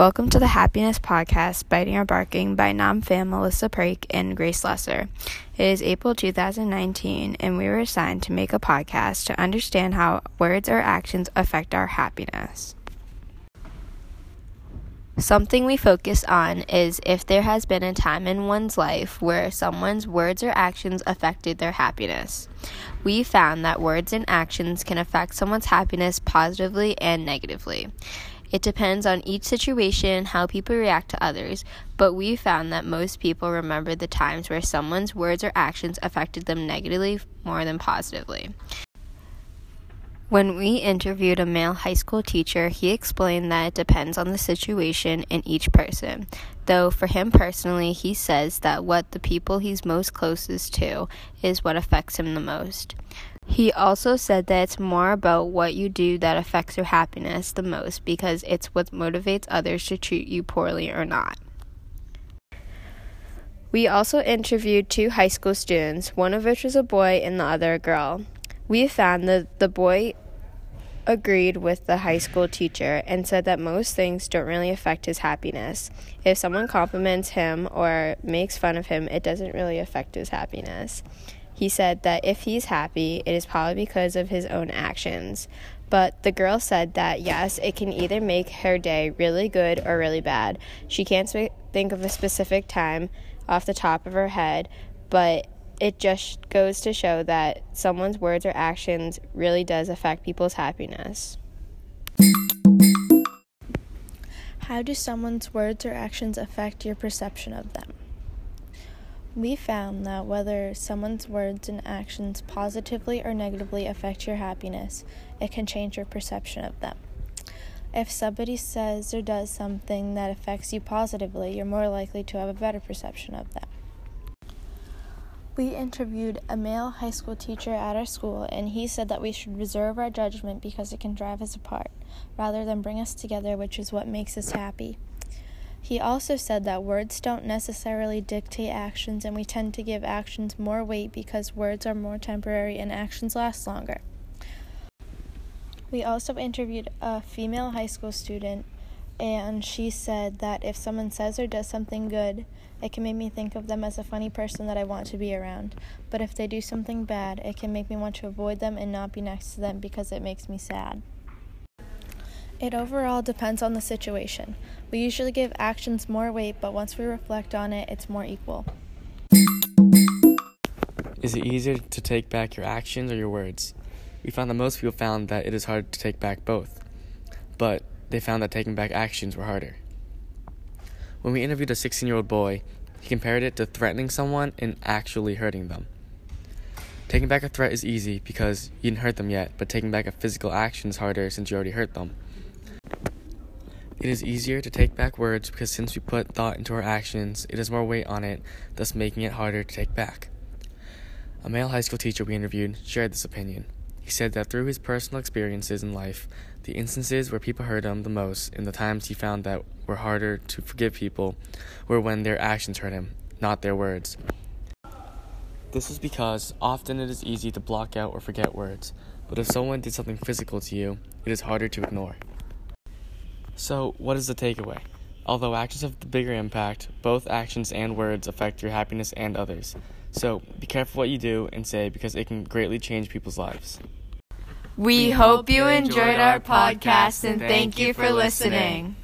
Welcome to the Happiness Podcast, Biting or Barking by Nam Fam, Melissa Prake, and Grace Lesser. It is April 2019, and we were assigned to make a podcast to understand how words or actions affect our happiness. Something we focus on is if there has been a time in one's life where someone's words or actions affected their happiness. We found that words and actions can affect someone's happiness positively and negatively. It depends on each situation how people react to others, but we found that most people remember the times where someone's words or actions affected them negatively more than positively. When we interviewed a male high school teacher, he explained that it depends on the situation and each person. Though for him personally, he says that what the people he's most closest to is what affects him the most. He also said that it's more about what you do that affects your happiness the most because it's what motivates others to treat you poorly or not. We also interviewed two high school students, one of which was a boy and the other a girl. We found that the boy agreed with the high school teacher and said that most things don't really affect his happiness. If someone compliments him or makes fun of him, it doesn't really affect his happiness. He said that if he's happy, it is probably because of his own actions. But the girl said that yes, it can either make her day really good or really bad. She can't sp- think of a specific time off the top of her head, but it just goes to show that someone's words or actions really does affect people's happiness. How do someone's words or actions affect your perception of them? We found that whether someone's words and actions positively or negatively affect your happiness, it can change your perception of them. If somebody says or does something that affects you positively, you're more likely to have a better perception of them. We interviewed a male high school teacher at our school, and he said that we should reserve our judgment because it can drive us apart rather than bring us together, which is what makes us happy. He also said that words don't necessarily dictate actions, and we tend to give actions more weight because words are more temporary and actions last longer. We also interviewed a female high school student, and she said that if someone says or does something good, it can make me think of them as a funny person that I want to be around. But if they do something bad, it can make me want to avoid them and not be next to them because it makes me sad. It overall depends on the situation. We usually give actions more weight, but once we reflect on it, it's more equal. Is it easier to take back your actions or your words? We found that most people found that it is hard to take back both, but they found that taking back actions were harder. When we interviewed a 16 year old boy, he compared it to threatening someone and actually hurting them. Taking back a threat is easy because you didn't hurt them yet, but taking back a physical action is harder since you already hurt them. It is easier to take back words because since we put thought into our actions, it has more weight on it, thus making it harder to take back. A male high school teacher we interviewed shared this opinion. He said that through his personal experiences in life, the instances where people hurt him the most and the times he found that were harder to forgive people were when their actions hurt him, not their words. This is because often it is easy to block out or forget words, but if someone did something physical to you, it is harder to ignore. So, what is the takeaway? Although actions have the bigger impact, both actions and words affect your happiness and others. So, be careful what you do and say because it can greatly change people's lives. We hope you enjoyed our podcast and thank you for listening.